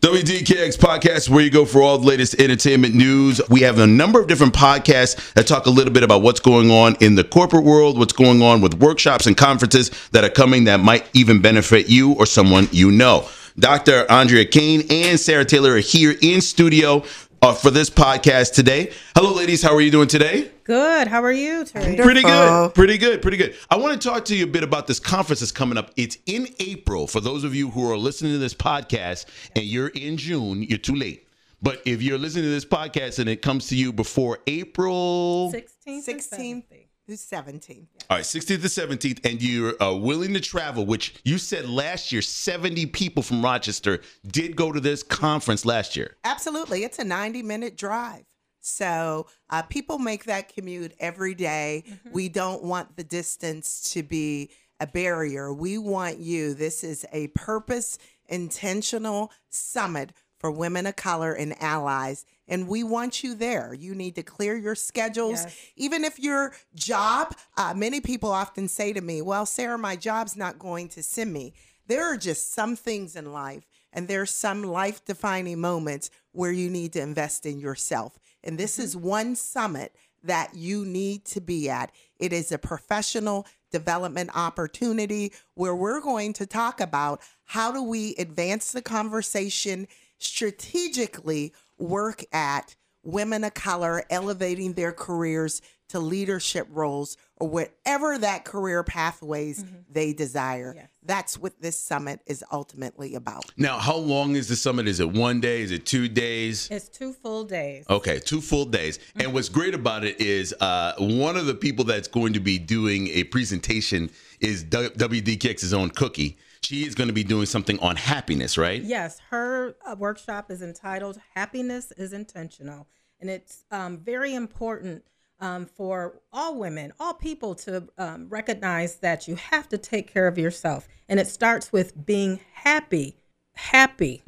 WDKX podcast, where you go for all the latest entertainment news. We have a number of different podcasts that talk a little bit about what's going on in the corporate world, what's going on with workshops and conferences that are coming that might even benefit you or someone you know. Dr. Andrea Cain and Sara Taylor are here in studio uh, for this podcast today. Hello, ladies. How are you doing today? Good. How are you, Terry? Pretty good. Pretty good. Pretty good. I want to talk to you a bit about this conference that's coming up. It's in April. For those of you who are listening to this podcast and you're in June, you're too late. But if you're listening to this podcast and it comes to you before April 16th. 16th through 17th. All right, 16th to 17th, and you're uh, willing to travel, which you said last year 70 people from Rochester did go to this conference last year. Absolutely. It's a 90 minute drive. So uh, people make that commute every day. We don't want the distance to be a barrier. We want you. This is a purpose intentional summit for women of color and allies. And we want you there. You need to clear your schedules. Yes. Even if your job, uh, many people often say to me, Well, Sara, my job's not going to send me. There are just some things in life, and there's some life defining moments where you need to invest in yourself. And this is one summit that you need to be at. It is a professional development opportunity where we're going to talk about how do we advance the conversation strategically work at women of color elevating their careers to leadership roles or whatever that career pathways they desire. Yes. That's what this summit is ultimately about. Now, how long is the summit? Is it one day? Is it two days? It's two full days. Okay, two full days. And what's great about it is uh, one of the people that's going to be doing a presentation is W- WDKX's own Cookie. She is going to be doing something on happiness, right? Yes, her uh, workshop is entitled Happiness is Intentional. And it's um, very important um, for all women, all people to um, recognize that you have to take care of yourself. And it starts with being happy, happy,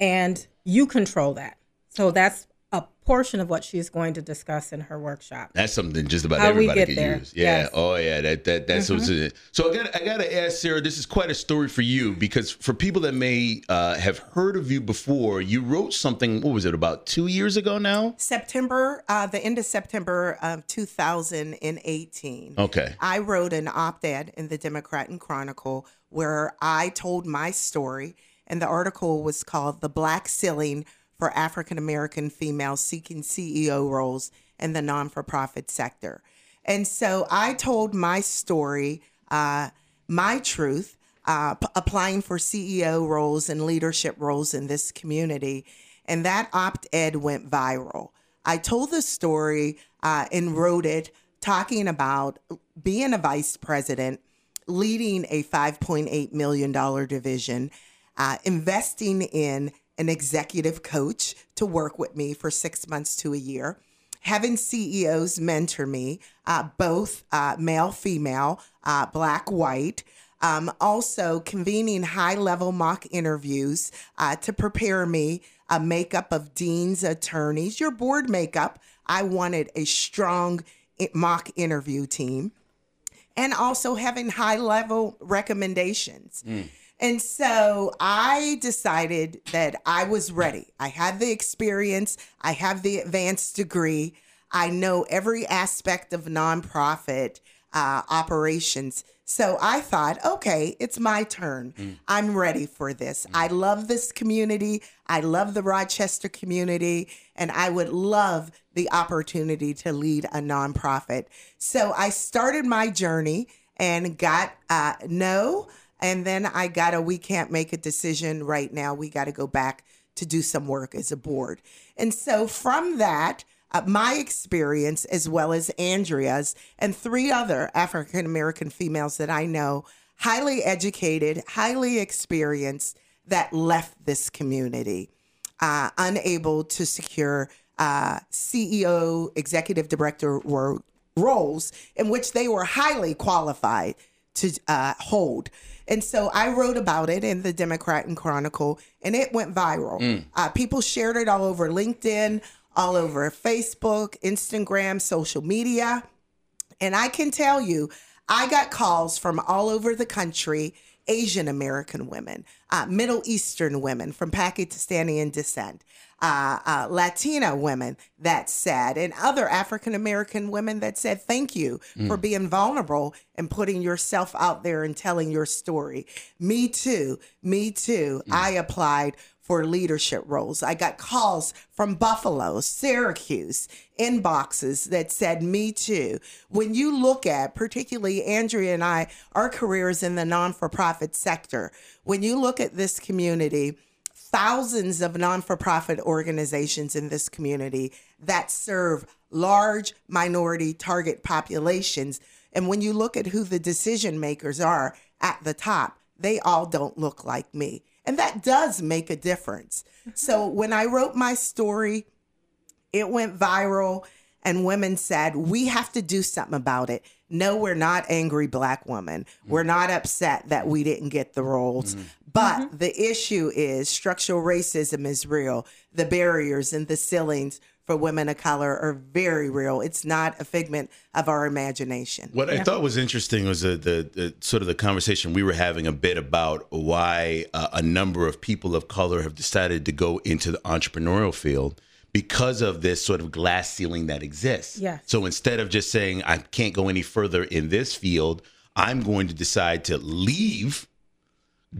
and you control that. So that's a portion of what she's going to discuss in her workshop. That's something just about How everybody can there. use. Yeah. Yes. Mm-hmm. Oh yeah. That that that's what's in it. So I got I got to ask Sara. This is quite a story for you because for people that may uh, have heard of you before, you wrote something. What was it about two years ago now? September, uh, the end of September of 2018. Okay. I wrote an op ed in the Democrat and Chronicle where I told my story, and the article was called The Black Ceiling for African American Females Seeking CEO Roles in the Non for Profit Sector. And so I told my story, uh, my truth, uh, p- applying for CEO roles and leadership roles in this community. And that opt ed went viral. I told the story uh, and wrote it talking about being a vice president, leading a $5.8 million division, uh, investing in an executive coach to work with me for six months to a year, having CEOs mentor me, uh, both uh, male, female, uh, black, white. Um, also, convening high level mock interviews uh, to prepare me a makeup of deans, attorneys, your board makeup. I wanted a strong mock interview team and also having high level recommendations. And so I decided that I was ready. I had the experience, I have the advanced degree, I know every aspect of nonprofit uh, operations. So I thought, okay, it's my turn. I'm ready for this. I love this community. I love the Rochester community, and I would love the opportunity to lead a nonprofit. So I started my journey and got uh, no. And then I got a we can't make a decision right now. We got to go back to do some work as a board. And so from that, uh, my experience, as well as Andrea's and three other African American females that I know, highly educated, highly experienced, that left this community, uh, unable to secure uh, CEO, executive director ro- roles in which they were highly qualified to uh, hold. And so I wrote about it in the Democrat and Chronicle, and it went viral. Uh, people shared it all over LinkedIn, all over Facebook, Instagram, social media. And I can tell you, I got calls from all over the country Asian American women, uh, Middle Eastern women from Pakistani descent, uh, uh, Latina women that said, and other African American women that said, thank you for being vulnerable and putting yourself out there and telling your story. Me too. Me too. I applied for leadership roles. I got calls from Buffalo, Syracuse, inboxes that said, Me too. When you look at, particularly Andrea and I, our careers in the non for profit sector, when you look at this community, thousands of non for profit organizations in this community that serve large minority target populations. And when you look at who the decision makers are at the top, they all don't look like me. And that does make a difference. Mm-hmm. So when I wrote my story, it went viral and women said, We have to do something about it. No, we're not angry black women. Mm-hmm. We're not upset that we didn't get the roles. Mm-hmm. But the issue is structural racism is real. The barriers and the ceilings for women of color are very real. It's not a figment of our imagination. What I thought was interesting was the, the, the sort of the conversation we were having a bit about why uh, a number of people of color have decided to go into the entrepreneurial field because of this sort of glass ceiling that exists. Yes. So instead of just saying I can't go any further in this field, I'm going to decide to leave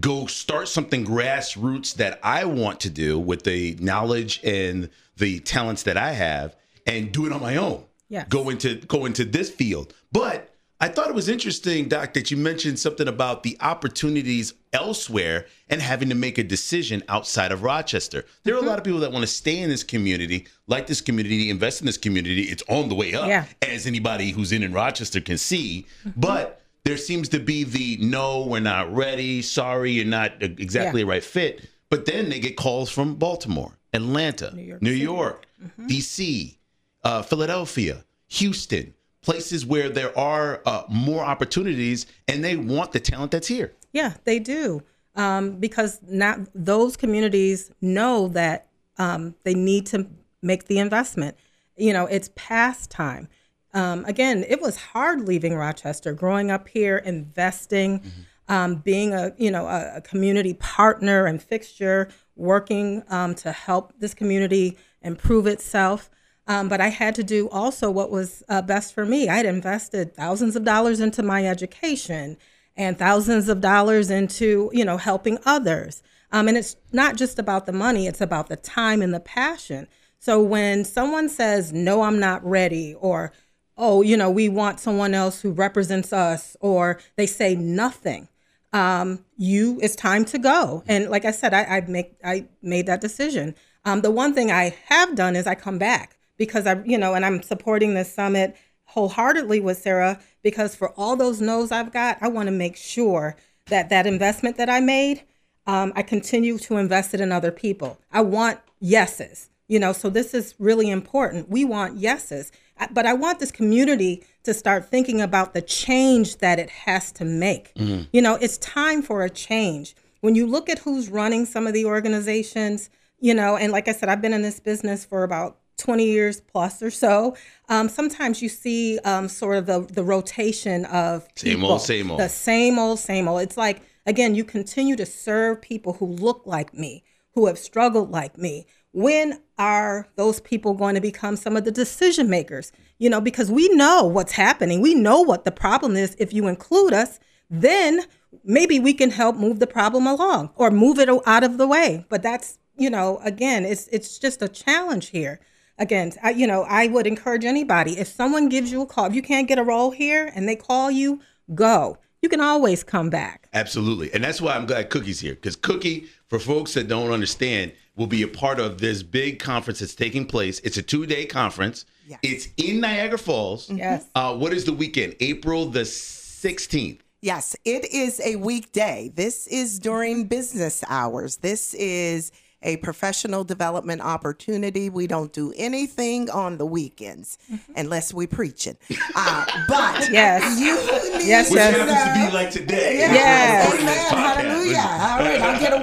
go start something grassroots that I want to do with the knowledge and the talents that I have and do it on my own. Yeah. Go into go into this field. But I thought it was interesting, Doc, that you mentioned something about the opportunities elsewhere and having to make a decision outside of Rochester. There are a mm-hmm. lot of people that want to stay in this community, like this community, invest in this community. It's on the way up, Yeah. as anybody who's in in Rochester can see. Mm-hmm. But there seems to be the no, we're not ready. Sorry, you're not exactly Yeah. a right fit. But then they get calls from Baltimore, Atlanta, New York York, City. DC, uh, Philadelphia, Houston, places where there are uh, more opportunities and they want the talent that's here. Yeah, they do. Um, because not those communities know that um, they need to make the investment. You know, it's past time. Um, again, it was hard leaving Rochester, growing up here, investing, um, being a you know a, a community partner and fixture, working um, to help this community improve itself. Um, but I had to do also what was uh, best for me. I had invested thousands of dollars into my education and thousands of dollars into you know helping others. Um, and it's not just about the money; it's about the time and the passion. So when someone says, "No, I'm not ready," or "Oh, you know, we want someone else who represents us," or they say nothing, um, you it's time to go. And like I said, I, I make I made that decision. Um, the one thing I have done is I come back because I, you know, and I'm supporting this summit wholeheartedly with Sara because for all those no's I've got, I want to make sure that that investment that I made, um, I continue to invest it in other people. I want yeses, you know, so this is really important. We want yeses, but I want this community to start thinking about the change that it has to make. You know, it's time for a change. When you look at who's running some of the organizations, you know, and like I said, I've been in this business for about 20 years plus or so. Um, sometimes you see um, sort of the, the rotation of Same people. old, same old. The same old, same old. It's like, again, you continue to serve people who look like me, who have struggled like me. When are those people going to become some of the decision makers? You know, because we know what's happening. We know what the problem is. If you include us, then maybe we can help move the problem along or move it out of the way. But that's, you know, again, it's it's just a challenge here. Again, I, you know, I would encourage anybody if someone gives you a call, if you can't get a role here and they call you, go. You can always come back. Absolutely. And that's why I'm glad Cookie's here. Because Cookie, for folks that don't understand, will be a part of this big conference that's taking place. It's a two day conference. Yes. It's in Niagara Falls. Yes. Uh, what is the weekend? April the 16th. Yes, it is a weekday. This is during business hours. This is a professional development opportunity. We don't do anything on the weekends unless we preaching. Uh, but Yes. you need Yes, to yes. happens to be like today. Yes. Recording this Amen.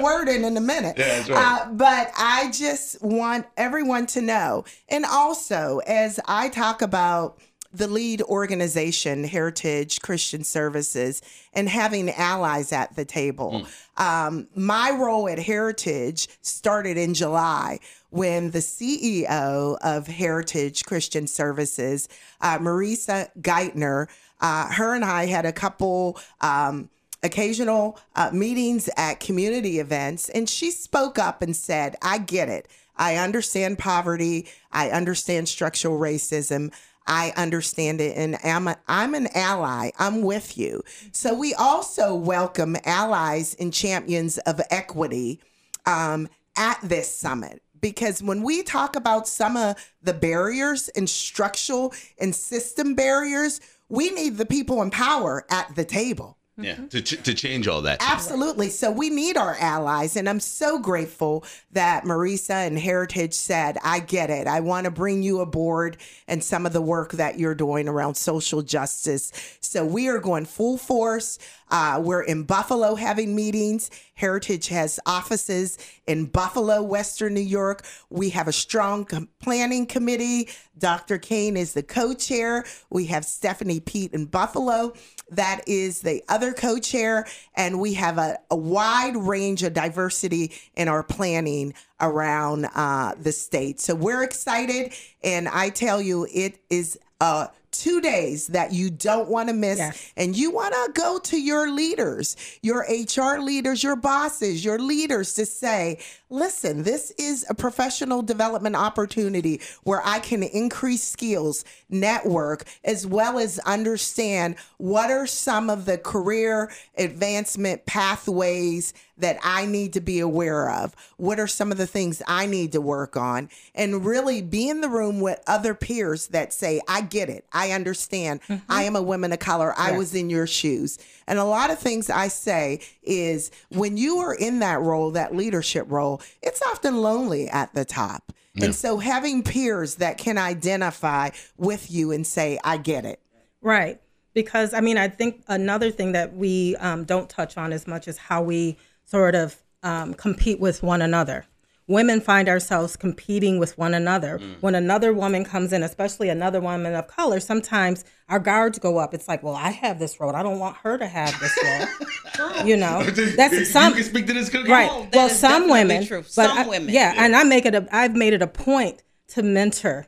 Podcast. Hallelujah. All right. I'll get a word in in a minute. Yeah, that's right. Uh, but I just want everyone to know. And also, as I talk about the lead organization, Heritage Christian Services, and having allies at the table. Um, my role at Heritage started in July when the CEO of Heritage Christian Services, uh, Marisa Geitner, uh, her and I had a couple. Um, occasional uh, meetings at community events, and she spoke up and said, I get it. I understand poverty. I understand structural racism. I understand it, and I'm, a, I'm an ally. I'm with you. So we also welcome allies and champions of equity um, at this summit. Because when we talk about some of the barriers and structural and system barriers, we need the people in power at the table. Yeah, mm-hmm. to, ch- to change all that. Absolutely. So we need our allies. And I'm so grateful that Marisa and Heritage said, I get it. I want to bring you aboard and some of the work that you're doing around social justice. So we are going full force. Uh, we're in Buffalo having meetings. Heritage has offices in Buffalo, Western New York. We have a strong com- planning committee. Dr. Cain is the co chair. We have Stephanie Pete in Buffalo. That is the other co chair. And we have a, a wide range of diversity in our planning around uh, the state. So we're excited. And I tell you, it is a two days that you don't want to miss. Yes. And you want to go to your leaders, your HR leaders, your bosses, your leaders to say, listen, this is a professional development opportunity where I can increase skills, network, as well as understand what are some of the career advancement pathways that I need to be aware of? What are some of the things I need to work on? And really be in the room with other peers that say, I get it. I understand. I am a woman of color. I was in your shoes. And a lot of things I say is when you are in that role, that leadership role, it's often lonely at the top. And so having peers that can identify with you and say, I get it. Right. Because I mean, I think another thing that we um, don't touch on as much is how we sort of um, compete with one another. Women find ourselves competing with one another. When another woman comes in, especially another woman of color, sometimes our guards go up. It's like, well, I have this role. I don't want her to have this role. you know, that's some you can speak to this cookie. right. Well, some women, true. but Some I- women. yeah, and I make it. A, I've made it a point to mentor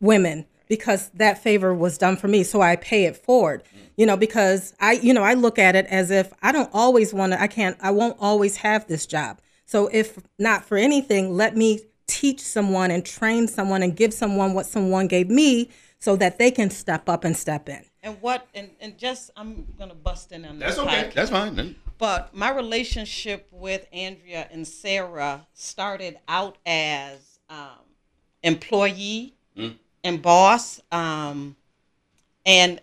women because that favor was done for me, so I pay it forward. You know, because I, you know, I look at it as if I don't always want to. I can't. I won't always have this job. So if not for anything, let me teach someone and train someone and give someone what someone gave me, so that they can step up and step in. And what and, and just I'm gonna bust in on this. That's okay. podcast. That's fine. But my relationship with Andrea and Sara started out as um, employee and boss, um, and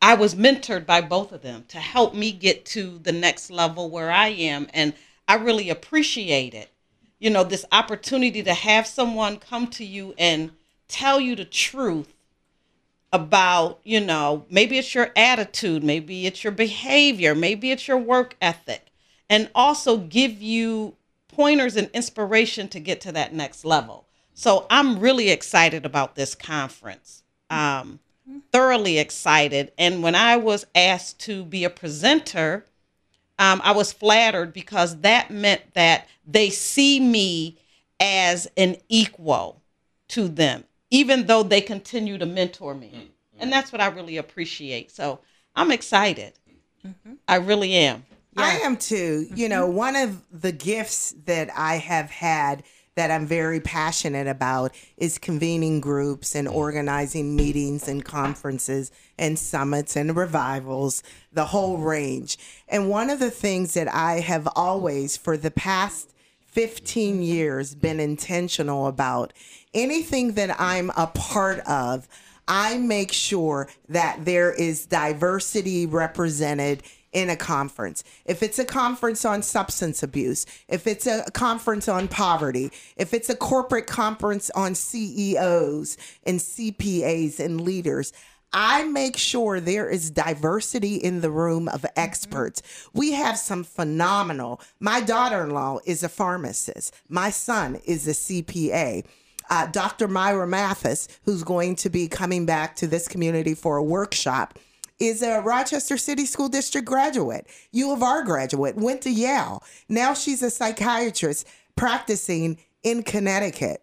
I was mentored by both of them to help me get to the next level where I am, and I really appreciate it. You know, this opportunity to have someone come to you and tell you the truth about, you know, maybe it's your attitude, maybe it's your behavior, maybe it's your work ethic, and also give you pointers and inspiration to get to that next level. So I'm really excited about this conference. Um, thoroughly excited. And when I was asked to be a presenter, um, I was flattered because that meant that they see me as an equal to them, even though they continue to mentor me. And that's what I really appreciate. So I'm excited. I really am. I am too. You know, one of the gifts that I have had that I'm very passionate about is convening groups and mm. organizing meetings and conferences and summits and revivals, the whole range. And one of the things that I have always, for the past 15 years, been intentional about anything that I'm a part of, I make sure that there is diversity represented in a conference. If it's a conference on substance abuse, if it's a conference on poverty, if it's a corporate conference on CEOs and CPAs and leaders, I make sure there is diversity in the room of experts. We have some phenomenal. My daughter in law is a pharmacist, my son is a CPA. Uh, Dr. Myra Mathis, who's going to be coming back to this community for a workshop, is a Rochester City School District graduate, U of R graduate, went to Yale. Now she's a psychiatrist practicing in Connecticut.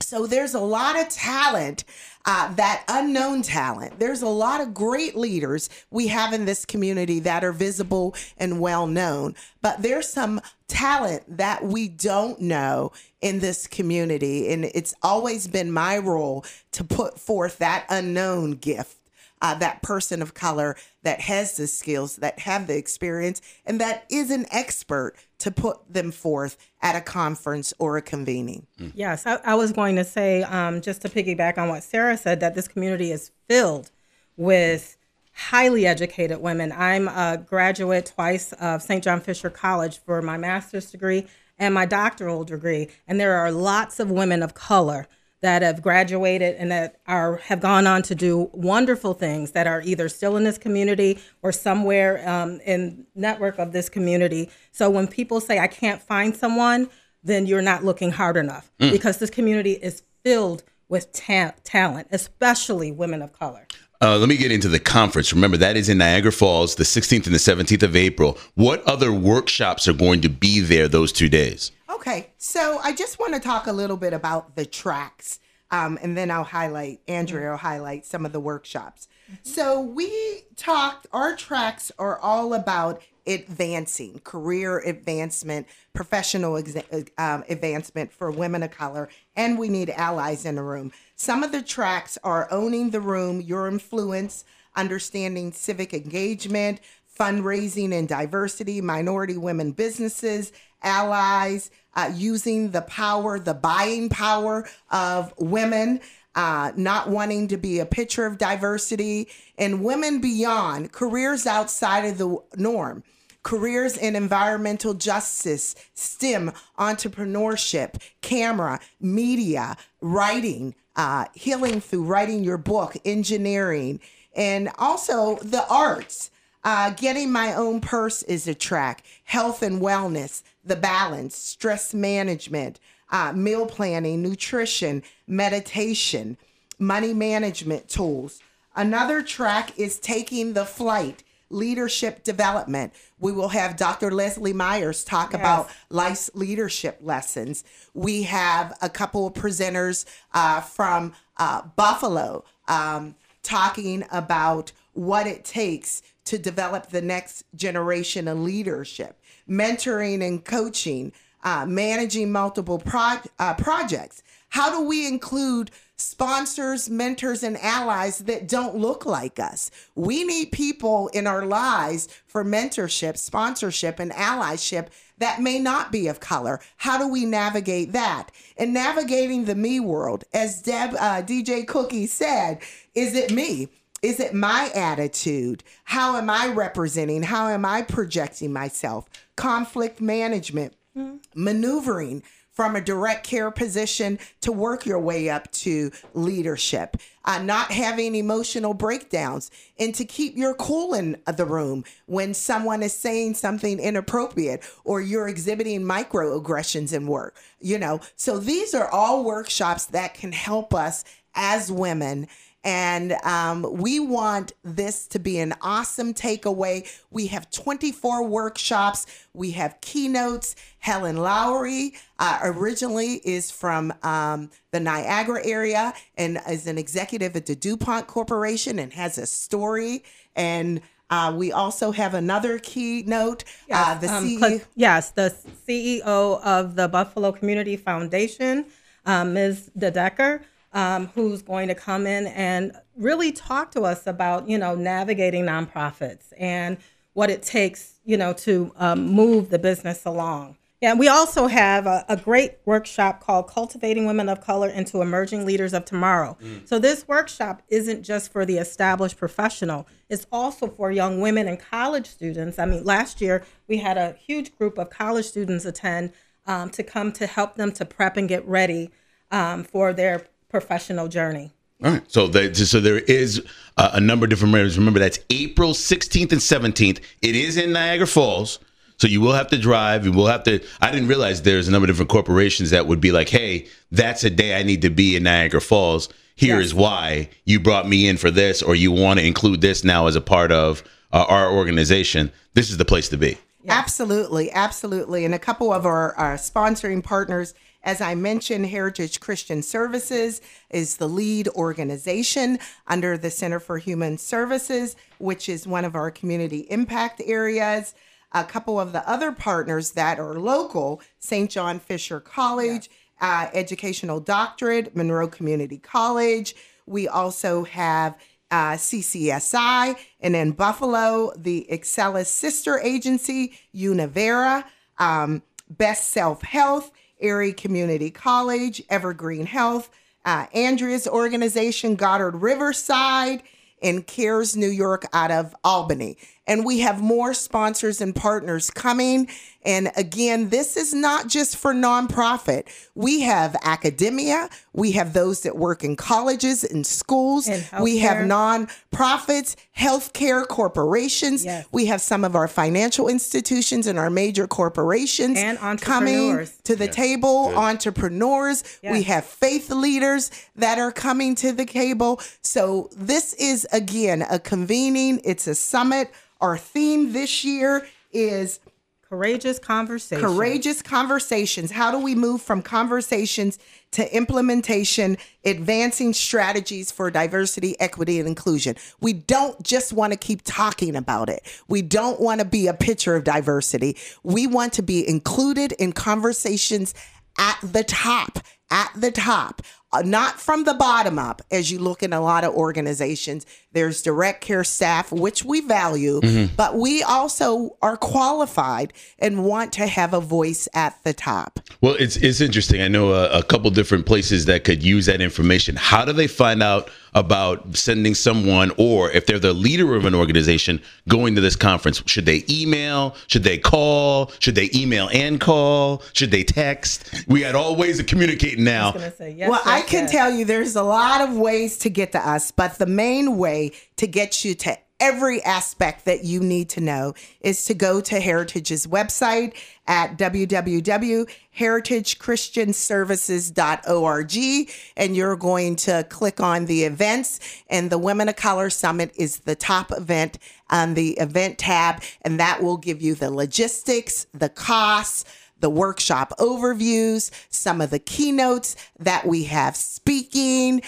So there's a lot of talent, uh, that unknown talent. There's a lot of great leaders we have in this community that are visible and well known, but there's some talent that we don't know in this community. And it's always been my role to put forth that unknown gift uh, that person of color that has the skills, that have the experience, and that is an expert to put them forth at a conference or a convening. Yes, I, I was going to say, um, just to piggyback on what Sarah said, that this community is filled with highly educated women. I'm a graduate twice of St. John Fisher College for my master's degree and my doctoral degree, and there are lots of women of color that have graduated and that are have gone on to do wonderful things that are either still in this community or somewhere um, in network of this community. So when people say I can't find someone, then you're not looking hard enough because this community is filled with ta- talent, especially women of color. Uh, let me get into the conference. Remember, that is in Niagara Falls, the 16th and the 17th of April. What other workshops are going to be there those two days? Okay, so I just want to talk a little bit about the tracks, um, and then I'll highlight, Andrea will highlight some of the workshops. So we talked, our tracks are all about advancing, career advancement, professional exa- um, advancement for women of color, and we need allies in the room. Some of the tracks are owning the room, your influence, understanding civic engagement, fundraising and diversity, minority women businesses, allies, uh, using the power, the buying power of women, uh, not wanting to be a picture of diversity, and women beyond, careers outside of the norm. Careers in environmental justice, STEM, entrepreneurship, camera, media, writing, uh, healing through writing your book, engineering, and also the arts. Uh, getting my own purse is a track. Health and wellness, the balance, stress management, uh, meal planning, nutrition, meditation, money management tools. Another track is taking the flight, leadership development. We will have Dr. Leslie Myers talk about life's leadership lessons. We have a couple of presenters uh, from uh, Buffalo um, talking about what it takes to develop the next generation of leadership, mentoring and coaching, uh, managing multiple pro- uh, projects. How do we include sponsors, mentors, and allies that don't look like us? We need people in our lives for mentorship, sponsorship, and allyship that may not be of color. How do we navigate that? And navigating the me world, as Deb uh, DJ Cookie said, is it me? Is it my attitude? How am I representing? How am I projecting myself? Conflict management, maneuvering from a direct care position to work your way up to leadership, uh, not having emotional breakdowns, and to keep your cool in the room when someone is saying something inappropriate or you're exhibiting microaggressions in work. You know, so these are all workshops that can help us as women and um, we want this to be an awesome takeaway. We have 24 workshops. We have keynotes. Helen Lowry uh, originally is from um, the Niagara area and is an executive at the DuPont Corporation and has a story. And uh, we also have another keynote. uh, the Um, CEO. Yes, the CEO of the Buffalo Community Foundation, um, Ms. DeDecker, um, who's going to come in and really talk to us about, you know, navigating nonprofits and what it takes, you know, to um, move the business along. Yeah, we also have a, a great workshop called Cultivating Women of Color into Emerging Leaders of Tomorrow. So, this workshop isn't just for the established professional, it's also for young women and college students. I mean, last year we had a huge group of college students attend um, to come to help them to prep and get ready um, for their professional journey. All right. So, that, so there is a, a number of different areas. Remember, that's April 16th and 17th. It is in Niagara Falls. So you will have to drive. You will have to. I didn't realize there's a number of different corporations that would be like, "Hey, that's a day I need to be in Niagara Falls. Here is Yes. why you brought me in for this, or you want to include this now as a part of uh, our organization. This is the place to be." Absolutely, absolutely. And a couple of our, our sponsoring partners, as I mentioned, Heritage Christian Services is the lead organization under the Center for Human Services, which is one of our community impact areas. A couple of the other partners that are local St. John Fisher College, uh, Educational Doctorate, Monroe Community College. We also have uh, CCSI, and in Buffalo, the Excellus sister agency, Univera, um, Best Self Health, Erie Community College, Evergreen Health, uh, Andrea's organization, Goddard Riverside, and CARES New York out of Albany. And we have more sponsors and partners coming. And again, this is not just for nonprofit. We have academia, we have those that work in colleges and schools, And we have healthcare. nonprofits, healthcare corporations, Yes. we have some of our financial institutions and our major corporations And coming to the table, entrepreneurs. We have faith leaders that are coming to the table. So this is again a convening, it's a summit. Our theme this year is Courageous conversations. courageous conversations. How do we move from conversations to implementation, advancing strategies for diversity, equity, and inclusion? We don't just want to keep talking about it. We don't want to be a picture of diversity. We want to be included in conversations at the top, at the top, Uh, not from the bottom up. As you look in a lot of organizations, there's direct care staff, which we value, mm-hmm. but we also are qualified and want to have a voice at the top. Well, it's it's interesting. I know a, a couple different places that could use that information. How do they find out about sending someone, or if they're the leader of an organization, going to this conference? Should they email? Should they call? Should they email and call? Should they text? We had all ways of communicating I now. was say yes. well, I yes, can tell you there's a lot of ways to get to us, but the main way to get you to every aspect that you need to know is to go to Heritage's website at www.heritagechristianservices.org and you're going to click on the events and the Women of Color Summit is the top event on the event tab and that will give you the logistics, the costs, the workshop overviews, some of the keynotes that we have speaking.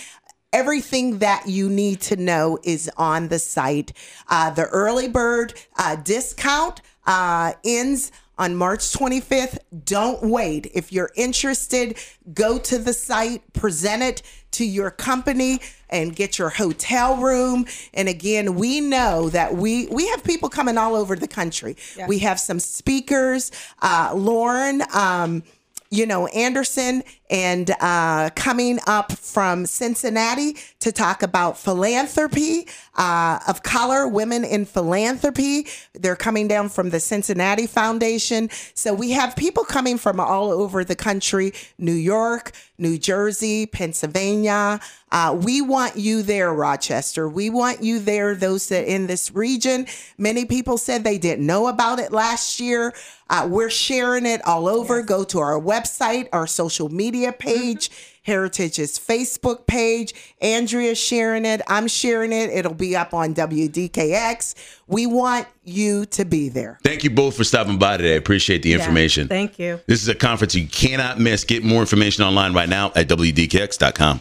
Everything that you need to know is on the site. Uh, the early bird uh, discount uh, ends on March 25th. Don't wait. If you're interested, go to the site, present it to your company and get your hotel room. And again, we know that we we have people coming all over the country. We have some speakers, uh, Lauren. Um, you know, Anderson and uh, coming up from Cincinnati to talk about philanthropy uh, of color, women in philanthropy. They're coming down from the Cincinnati Foundation. So we have people coming from all over the country New York, New Jersey, Pennsylvania. Uh, we want you there, Rochester. We want you there, those that in this region. Many people said they didn't know about it last year. Uh, we're sharing it all over. Go to our website, our social media page, mm-hmm. Heritage's Facebook page. Andrea's sharing it. I'm sharing it. It'll be up on WDKX. We want you to be there. Thank you both for stopping by today. I appreciate the Yeah, information. Thank you. This is a conference you cannot miss. Get more information online right now at WDKX.com.